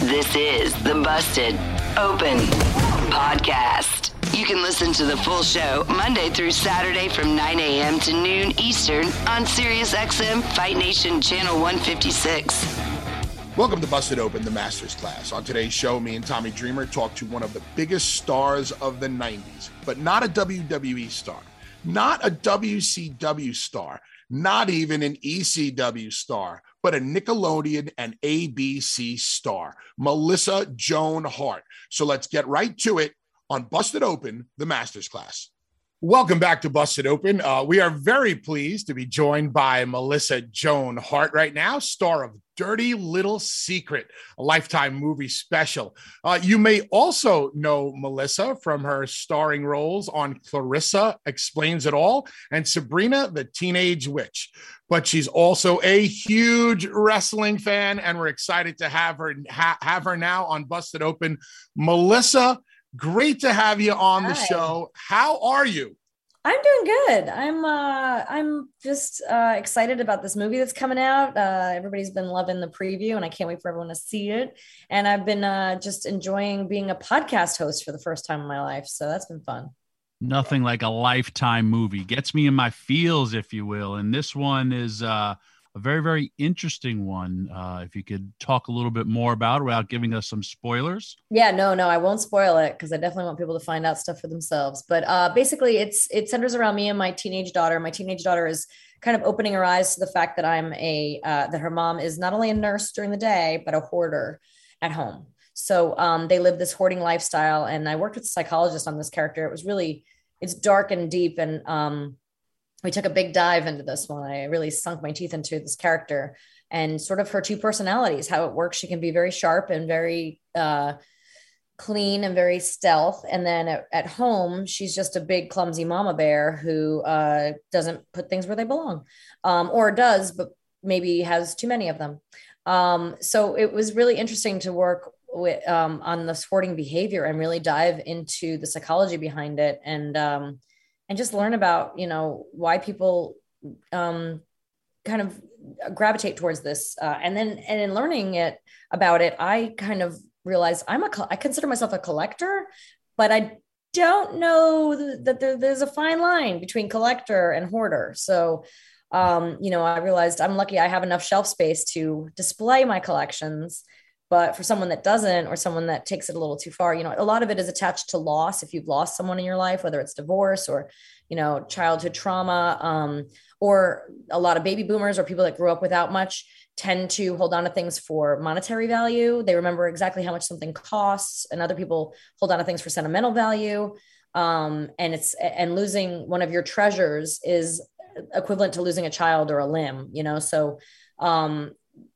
This is the Busted Open Podcast. You can listen to the full show Monday through Saturday from 9 a.m. to noon Eastern on SiriusXM Fight Nation Channel 156. Welcome to Busted Open, the Masters class. On today's show, me and Tommy Dreamer talk to one of the biggest stars of the 90s, but not a WWE star, not a WCW star, not even an ECW star, but a Nickelodeon and ABC star, Melissa Joan Hart. So let's get right to it on Busted Open, the Masters class. Welcome back to Busted Open. Uh, we are very pleased to be joined by Melissa Joan Hart right now, star of Dirty Little Secret, a lifetime movie special. Uh, you may also know Melissa from her starring roles on Clarissa Explains It All and Sabrina the Teenage Witch. But she's also a huge wrestling fan, and we're excited to have her ha- have her now on Busted Open. Melissa, Great to have you on the show. How are you? I'm doing good. I'm uh I'm just uh excited about this movie that's coming out. Uh everybody's been loving the preview and I can't wait for everyone to see it. And I've been uh just enjoying being a podcast host for the first time in my life. So that's been fun. Nothing like a lifetime movie. Gets me in my feels, if you will. And this one is uh a very, very interesting one. Uh, if you could talk a little bit more about it without giving us some spoilers. Yeah, no, no, I won't spoil it because I definitely want people to find out stuff for themselves. But uh, basically, it's it centers around me and my teenage daughter. My teenage daughter is kind of opening her eyes to the fact that I'm a uh, that her mom is not only a nurse during the day but a hoarder at home. So um, they live this hoarding lifestyle, and I worked with a psychologist on this character. It was really it's dark and deep and um, we took a big dive into this one. I really sunk my teeth into this character and sort of her two personalities, how it works. She can be very sharp and very uh, clean and very stealth. And then at, at, home, she's just a big, clumsy mama bear who uh, doesn't put things where they belong um, or does, but maybe has too many of them. Um, so it was really interesting to work with um, on the sporting behavior and really dive into the psychology behind it. And um, and just learn about you know why people um, kind of gravitate towards this uh, and then and in learning it about it i kind of realized i'm a i consider myself a collector but i don't know that there, there's a fine line between collector and hoarder. So um, you know i realized i'm lucky i have enough shelf space to display my collections but for someone that doesn't, or someone that takes it a little too far, you know, a lot of it is attached to loss. If you've lost someone in your life, whether it's divorce or, you know, childhood trauma, um, or a lot of baby boomers or people that grew up without much tend to hold on to things for monetary value. They remember exactly how much something costs, and other people hold on to things for sentimental value. Um, and it's and losing one of your treasures is equivalent to losing a child or a limb. You know, so um,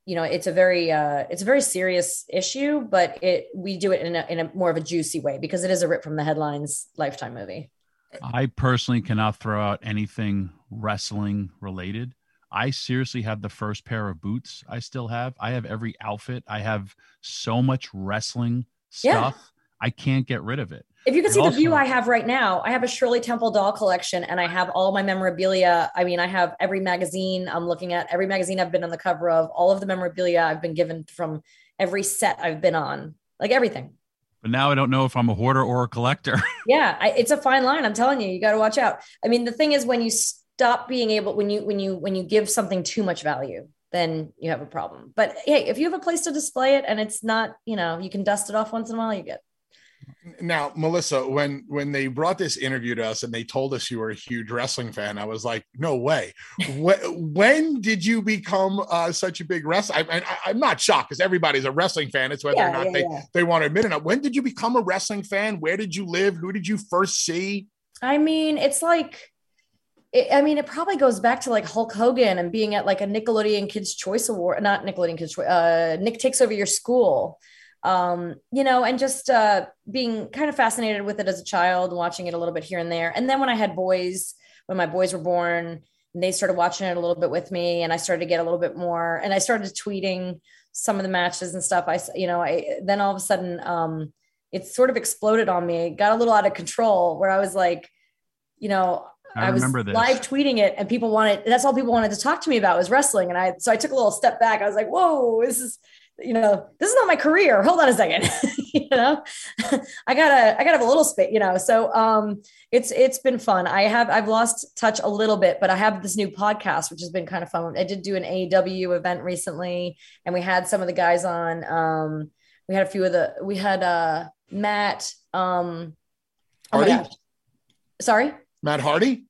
you know it's a very uh, it's a very serious issue but it we do it in a, in a more of a juicy way because it is a rip from the headlines lifetime movie. I personally cannot throw out anything wrestling related. I seriously have the first pair of boots i still have. I have every outfit. I have so much wrestling stuff. Yeah. i can't get rid of it if you can see the view I have right now, I have a Shirley Temple doll collection and I have all my memorabilia. I mean, I have every magazine I'm looking at, every magazine I've been on the cover of, all of the memorabilia I've been given from every set I've been on, like everything. But now I don't know if I'm a hoarder or a collector. yeah, I, it's a fine line. I'm telling you, you got to watch out. I mean, the thing is, when you stop being able, when you when you when you give something too much value, then you have a problem. But hey, if you have a place to display it and it's not, you know, you can dust it off once in a while, you get Now, Melissa, when when they brought this interview to us and they told us you were a huge wrestling fan, I was like, no way. when, when did you become uh, such a big wrestler? I, am not shocked because everybody's a wrestling fan. It's whether Yeah, or not yeah, they, yeah. they want to admit it. or not. When did you become a wrestling fan? Where did you live? Who did you first see? I mean, it's like, it, I mean, it probably goes back to like Hulk Hogan and being at like a Nickelodeon Kids Choice Award, not Nickelodeon Kids Choice, uh, Nick Takes Over Your School, um, you know, and just uh, being kind of fascinated with it as a child, watching it a little bit here and there. And then when I had boys, when my boys were born, and they started watching it a little bit with me, and I started to get a little bit more, and I started tweeting some of the matches and stuff. I, you know, I then all of a sudden, um, it sort of exploded on me, got a little out of control, where I was like, you know, I was remember this. live tweeting it, and people wanted. That's all people wanted to talk to me about was wrestling, and I so I took a little step back. I was like, whoa, this is. You know, this is not my career. Hold on a second. you know, I gotta, I gotta have a little space. You know, so um, it's it's been fun. I have I've lost touch a little bit, but I have this new podcast, which has been kind of fun. I did do an AEW event recently, and we had some of the guys on. Um, we had a few of the we had uh Matt. Um, oh Hardy? Sorry. Matt Hardy?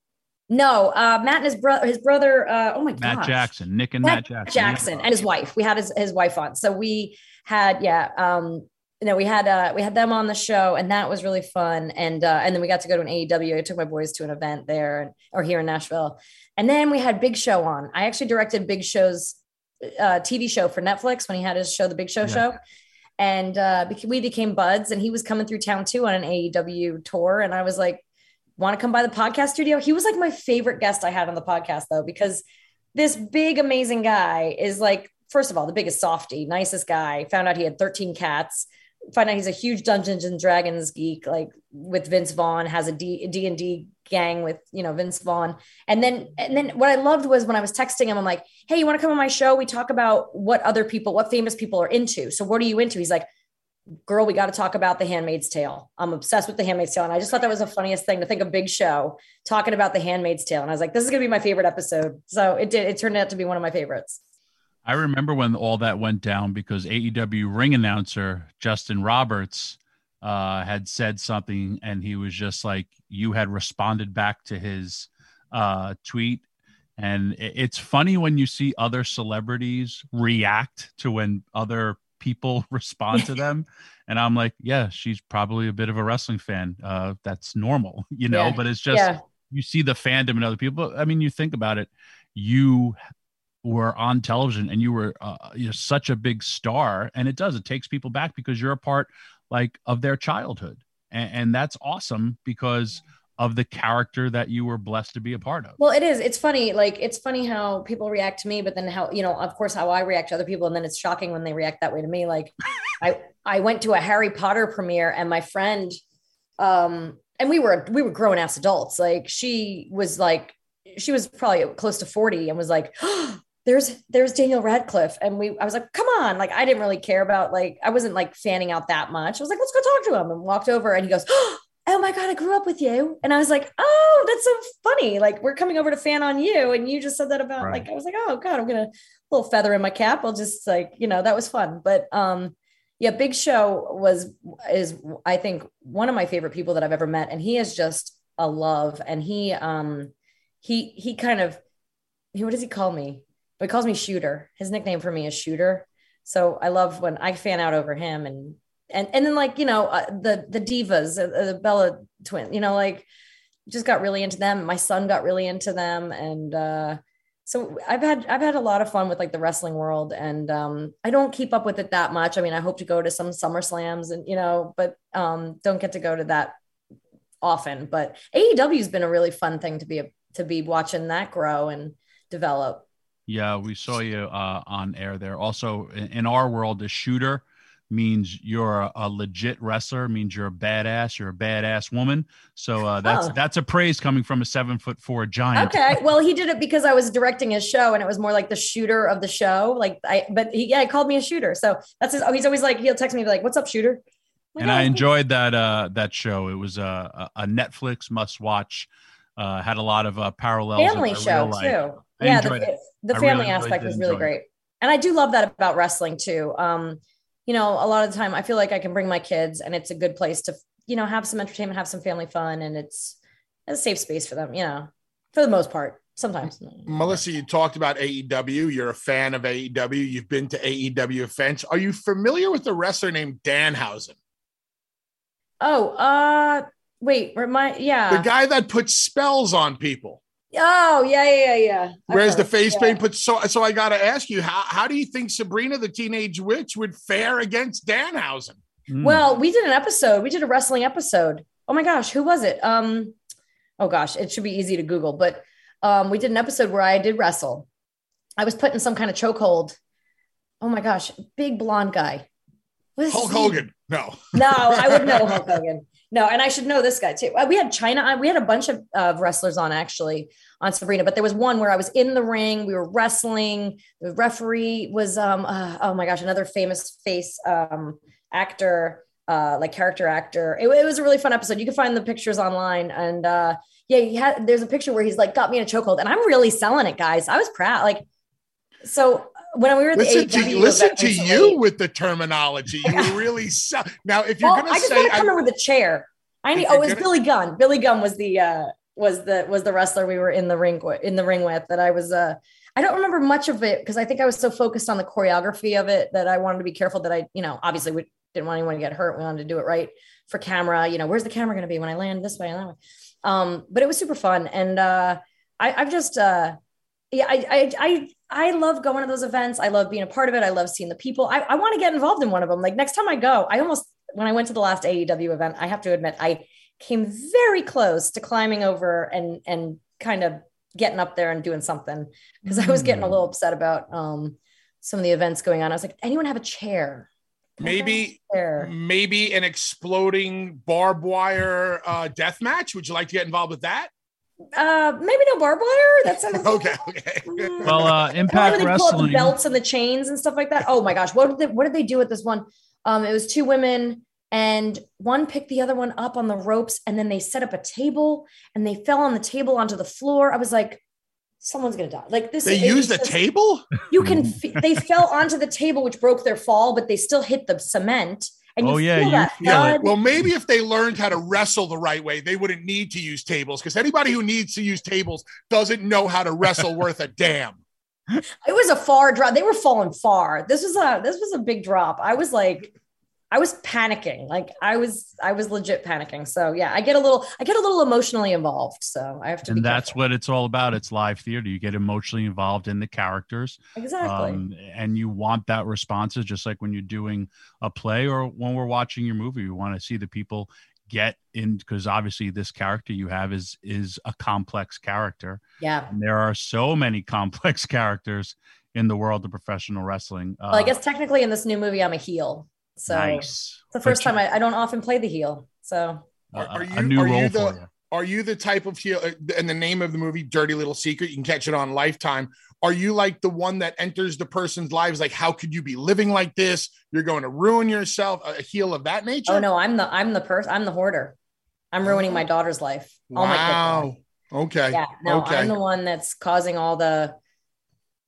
No, uh, Matt and his brother, his brother. Uh, oh my god, Matt Jackson, Nick and Matt Matt, Jackson. Jackson and his wife. We had his, his wife on. So we had, yeah, um, you know, we had uh, we had them on the show, and that was really fun. And uh, and then we got to go to an AEW. I took my boys to an event there, or here in Nashville. And then we had Big Show on. I actually directed Big Show's uh, TV show for Netflix when he had his show, The Big Show Yeah. Show. And uh, we became buds, and he was coming through town too on an AEW tour. And I was like, want to come by the podcast studio? He was like my favorite guest I had on the podcast, though, because this big, amazing guy is like, first of all, the biggest softy, nicest guy. Found out he had 13 cats. Find out he's a huge Dungeons and Dragons geek, like with Vince Vaughn, has a D and D gang with you know Vince Vaughn. And then and then what I loved was when I was texting him, I'm like, hey, you want to come on my show? We talk about what other people, what famous people are into. So what are you into? He's like, girl, we got to talk about The Handmaid's Tale. I'm obsessed with The Handmaid's Tale. And I just thought that was the funniest thing to think of Big Show talking about The Handmaid's Tale. And I was like, this is going to be my favorite episode. So it did. It turned out to be one of my favorites. I remember when all that went down because AEW ring announcer Justin Roberts uh, had said something, and he was just like, "You had responded back to his uh, tweet." And it's funny when you see other celebrities react to when other people respond to them. And I'm like, yeah, she's probably a bit of a wrestling fan. Uh, that's normal, you know, Yeah. but it's just, yeah. you see the fandom in other people. I mean, you think about it, you were on television and you were uh, you're such a big star, and it does it takes people back because you're a part like of their childhood, and, and that's awesome because of the character that you were blessed to be a part of. Well, it is. It's funny. Like it's funny how people react to me, but then how you know, of course, how I react to other people, and then it's shocking when they react that way to me. Like, I I went to a Harry Potter premiere, and my friend, um, and we were we were grown ass adults. Like she was like she was probably close to forty, and was like. Oh, There's there's Daniel Radcliffe and we I was like come on like I didn't really care about like I wasn't like fanning out that much I was like let's go talk to him and walked over and he goes oh my god i grew up with you. And i was like oh that's so funny. Like we're coming over to fan on you. And you just said that about Right. like i was like oh god i'm gonna little feather in my cap. I'll just like you know that was fun. But um yeah big show was is i think one of my favorite people that i've ever met. And he is just a love. And he um he he kind of he, what does he call me? But he calls me shooter. His nickname for me is shooter. So i love when i fan out over him and and and then like you know uh, the the divas uh, the bella twin you know like just got really into them. My son got really into them. And uh so i've had i've had a lot of fun with like the wrestling world. And um i don't keep up with it that much. I mean i hope to go to some summer slams and you know but um don't get to go to that often. But aew has been a really fun thing to be a, to be watching that grow and develop. Yeah, we saw you uh, on air there. Also, in, in our world, the shooter means you're a, a legit wrestler. Means you're a badass. You're a badass woman. So uh, that's Oh. that's a praise coming from a seven foot four giant. Okay. Well, he did it because I was directing his show and it was more like the shooter of the show. Like I, but he, yeah, he called me a shooter. So that's his, oh, he's always like, he'll text me like, what's up shooter? And I "Oh, enjoyed that uh, that show. It was a, a Netflix must watch. Uh, had a lot of uh, parallels. family show life. too. I yeah. The, the family really, aspect was really enjoy it. great. And I do love that about wrestling too. Um, you know, a lot of the time I feel like I can bring my kids and it's a good place to, you know, have some entertainment, have some family fun, and it's a safe space for them, you know, for the most part. Sometimes. Melissa, you talked about AEW. You're a fan of AEW. You've been to AEW events. Are you familiar with a wrestler named Danhausen? Oh, uh, wait, remind, yeah. The guy that puts spells on people. Oh, yeah, yeah, yeah. Whereas the face yeah. paint But so so I gotta ask you, how, how do you think Sabrina the Teenage Witch would fare against Danhausen? Mm. Well, we did an episode, we did a wrestling episode. Oh my gosh, who was it? Um, oh gosh, it should be easy to Google, but um, we did an episode where I did wrestle. I was put in some kind of chokehold. Oh my gosh, big blonde guy. Hulk Hogan. No. No, I would know Hulk Hogan. No, and I should know this guy too. We had Chyna. We had a bunch of uh, wrestlers on actually on Sabrina, but there was one where I was in the ring. We were wrestling. The referee was um uh, oh my gosh, another famous face um actor, uh like character actor. It, it, was a really fun episode. You can find the pictures online, and uh yeah, he had. There's a picture where he's like got me in a chokehold, and I'm really selling it, guys. I was proud. Like so when we were at listen the to, listen to you with the terminology. You were really so, now. If you're well, going to say, I just come over the chair. I need. Oh, it was gonna, Billy Gunn. Billy Gunn was the uh, was the was the wrestler we were in the ring with, in the ring with. That I was. Uh, I don't remember much of it because I think I was so focused on the choreography of it that I wanted to be careful that I, you know, obviously we didn't want anyone to get hurt. We wanted to do it right for camera. You know, where's the camera going to be when I land this way and that way? Um, but it was super fun, and uh, I, I've just. Uh, yeah, I, I, I, I love going to those events. I love being a part of it. I love seeing the people. I, I want to get involved in one of them. Like next time I go, I almost, when I went to the last AEW event, I have to admit, I came very close to climbing over and, and kind of getting up there and doing something because I was getting a little hmm. upset about um, some of the events going on. I was like, anyone have a chair? maybe maybe an exploding barbed wire uh, death match. Would you like to get involved with that? Uh, maybe no barbed wire. That sounds okay. Okay. Mm. well, uh, Impact Wrestling the belts and the chains and stuff like that. Oh my gosh, what did they, what did they do with this one? Um, it was two women and one picked the other one up on the ropes and then they set up a table and they fell on the table onto the floor. I was like, someone's gonna die. Like this. They used a table. You can. they fell onto the table, which broke their fall, but they still hit the cement. And oh yeah, you feel it. Well, maybe if they learned how to wrestle the right way, they wouldn't need to use tables because anybody who needs to use tables doesn't know how to wrestle worth a damn. It was a far drop. They were falling far. This was a this was a big drop. I was like, I was panicking. Like I was, I was legit panicking. So yeah, I get a little, I get a little emotionally involved. So I have to. And that's careful. what it's all about. It's live theater. You get emotionally involved in the characters. Exactly. Um, and you want that responses, just like when you're doing a play or when we're watching your movie. You want to see the people get in because obviously this character you have is is a complex character. Yeah. And there are so many complex characters in the world of professional wrestling. Well, uh, I guess technically in this new movie, I'm a heel. So nice. it's the first time I, I, don't often play the heel. So are, are you, a new are role you the, for you. Are you the type of heel? And uh, the name of the movie, Dirty Little Secret, you can catch it on Lifetime. Are you like the one that enters the person's lives? Like, how could you be living like this? You're going to ruin yourself. A heel of that nature. Oh no, I'm the I'm the person. I'm the hoarder. I'm ruining my daughter's life. Wow. Okay. Yeah. No, okay. I'm the one that's causing all the.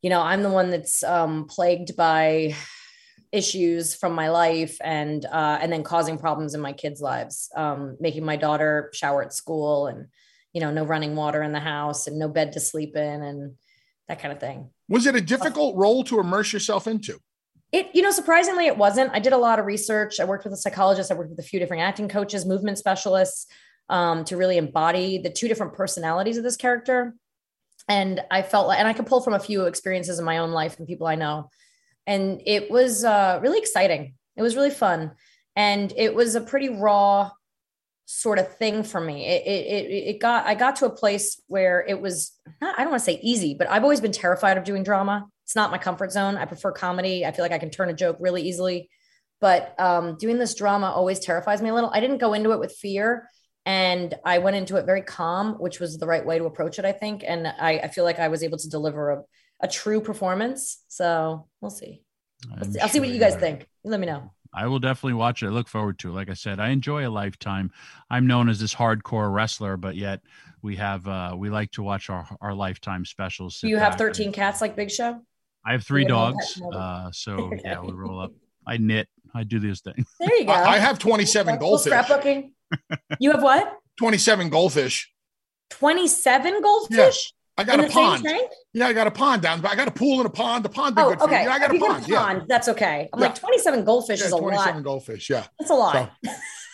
You know, I'm the one that's um, plagued by issues from my life and uh, and then causing problems in my kids' lives, um, making my daughter shower at school and you know no running water in the house and no bed to sleep in and that kind of thing. Was it a difficult role to immerse yourself into? It, you know, surprisingly, it wasn't. I did a lot of research. I worked with a psychologist. I worked with a few different acting coaches, movement specialists, um, to really embody the two different personalities of this character. And I felt like, and I could pull from a few experiences in my own life and people I know and it was uh, really exciting. It was really fun, and it was a pretty raw sort of thing for me. It, it, it got I got to a place where it was not, I don't want to say easy, but I've always been terrified of doing drama. It's not my comfort zone. I prefer comedy. I feel like I can turn a joke really easily. But um, doing this drama always terrifies me a little. I didn't go into it with fear and I went into it very calm, which was the right way to approach it, I think. And I, I feel like I was able to deliver a, a true performance. So we'll see. We'll see. I'll see what you guys think. Let me know. I will definitely watch it. I look forward to it. Like I said, I enjoy a lifetime. I'm known as this hardcore wrestler, but yet we have uh we like to watch our our lifetime specials. Do you have 13 and, cats like Big Show? I have three dogs. Uh so okay. yeah, we roll up. I knit. I do these things. There you go. I, I have 27 Little goldfish. Scrapbooking. You have what? 27 goldfish. 27 goldfish? I got in a the same pond. tank? Yeah, I got a pond down. But I got a pool and a pond. The pond Oh, good okay. you. Yeah, I got If a pond. get a pond, that's okay. I'm Yeah. like 27 goldfish Yeah, is a 27 lot. goldfish. Yeah. That's a lot.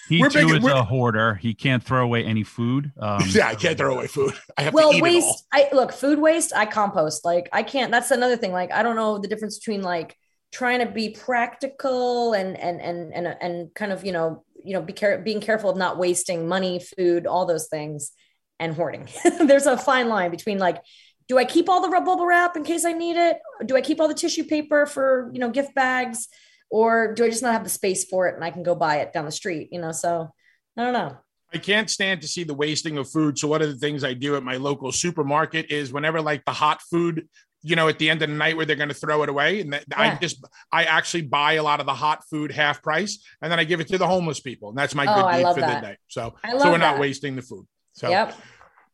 He We're too big- is a hoarder. He can't throw away any food. Um, yeah, I can't throw away food. I have well to eat it all. waste i look food waste i compost like i can't that's another thing like i don't know the difference between like trying to be practical and and and and, and kind of you know you know be care- being careful of not wasting money food all those things and hoarding there's a fine line between like do i keep all the rub- bubble wrap in case i need it do i keep all the tissue paper for you know gift bags or do i just not have the space for it and i can go buy it down the street you know so i don't know I can't stand to see the wasting of food. So one of the things I do at my local supermarket is whenever like the hot food, you know, at the end of the night where they're going to throw it away, and that I just I actually buy a lot of the hot food half price, and then I give it to the homeless people, and that's my Oh, good deed for that. the day. So I so we're not wasting the food. So yep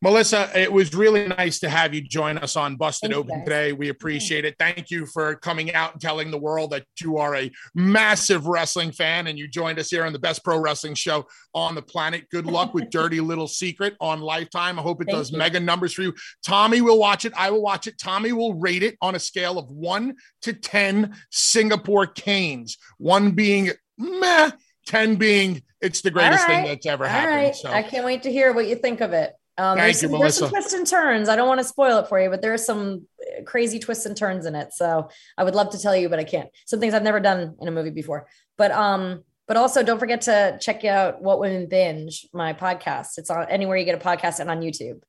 Melissa, it was really nice to have you join us on Busted Thank Open today. We appreciate it. Thank you for coming out and telling the world that you are a massive wrestling fan and you joined us here on the best pro wrestling show on the planet. Good luck with Dirty Little Secret on Lifetime. I hope it Thank does you. mega numbers for you. Tommy will watch it. I will watch it. Tommy will rate it on a scale of one to 10 Singapore canes, one being meh, 10 being it's the greatest thing that's ever All happened. right. So I can't wait to hear what you think of it. Um, Thank there's, you, some, there's some twists and turns. I don't want to spoil it for you, but there are some uh, crazy twists and turns in it. So I would love to tell you, but I can't. Some things I've never done in a movie before. But um, but also don't forget to check out What Women Binge, my podcast. It's on anywhere you get a podcast and on YouTube.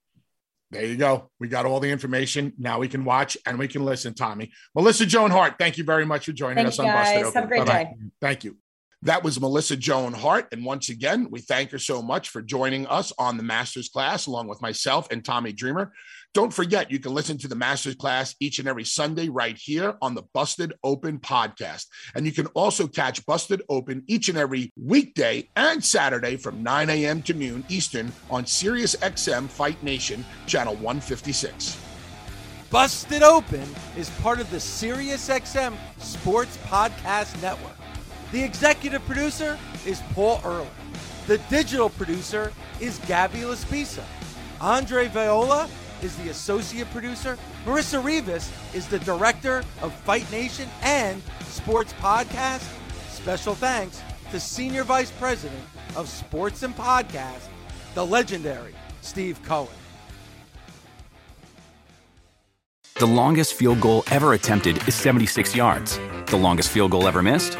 There you go. We got all the information. Now we can watch and we can listen, Tommy. Melissa Joan Hart, thank you very much for joining Thank us you on Busted. Open. Have a great Bye-bye. day. Thank you. That was Melissa Joan Hart. And once again, we thank her so much for joining us on the Masters class, along with myself and Tommy Dreamer. Don't forget, you can listen to the Masters class each and every Sunday right here on the Busted Open podcast. And you can also catch Busted Open each and every weekday and Saturday from 9 a.m. to noon Eastern on Sirius XM Fight Nation, channel 156. Busted Open is part of the SiriusXM Sports Podcast Network. The executive producer is Paul Ehrlich. The digital producer is Gabby Laspisa. Andre Viola is the associate producer. Marissa Rivas is the director of Fight Nation and Sports Podcast. Special thanks to Senior Vice President of Sports and Podcast, the legendary Steve Cohen. The longest field goal ever attempted is 76 yards. The longest field goal ever missed?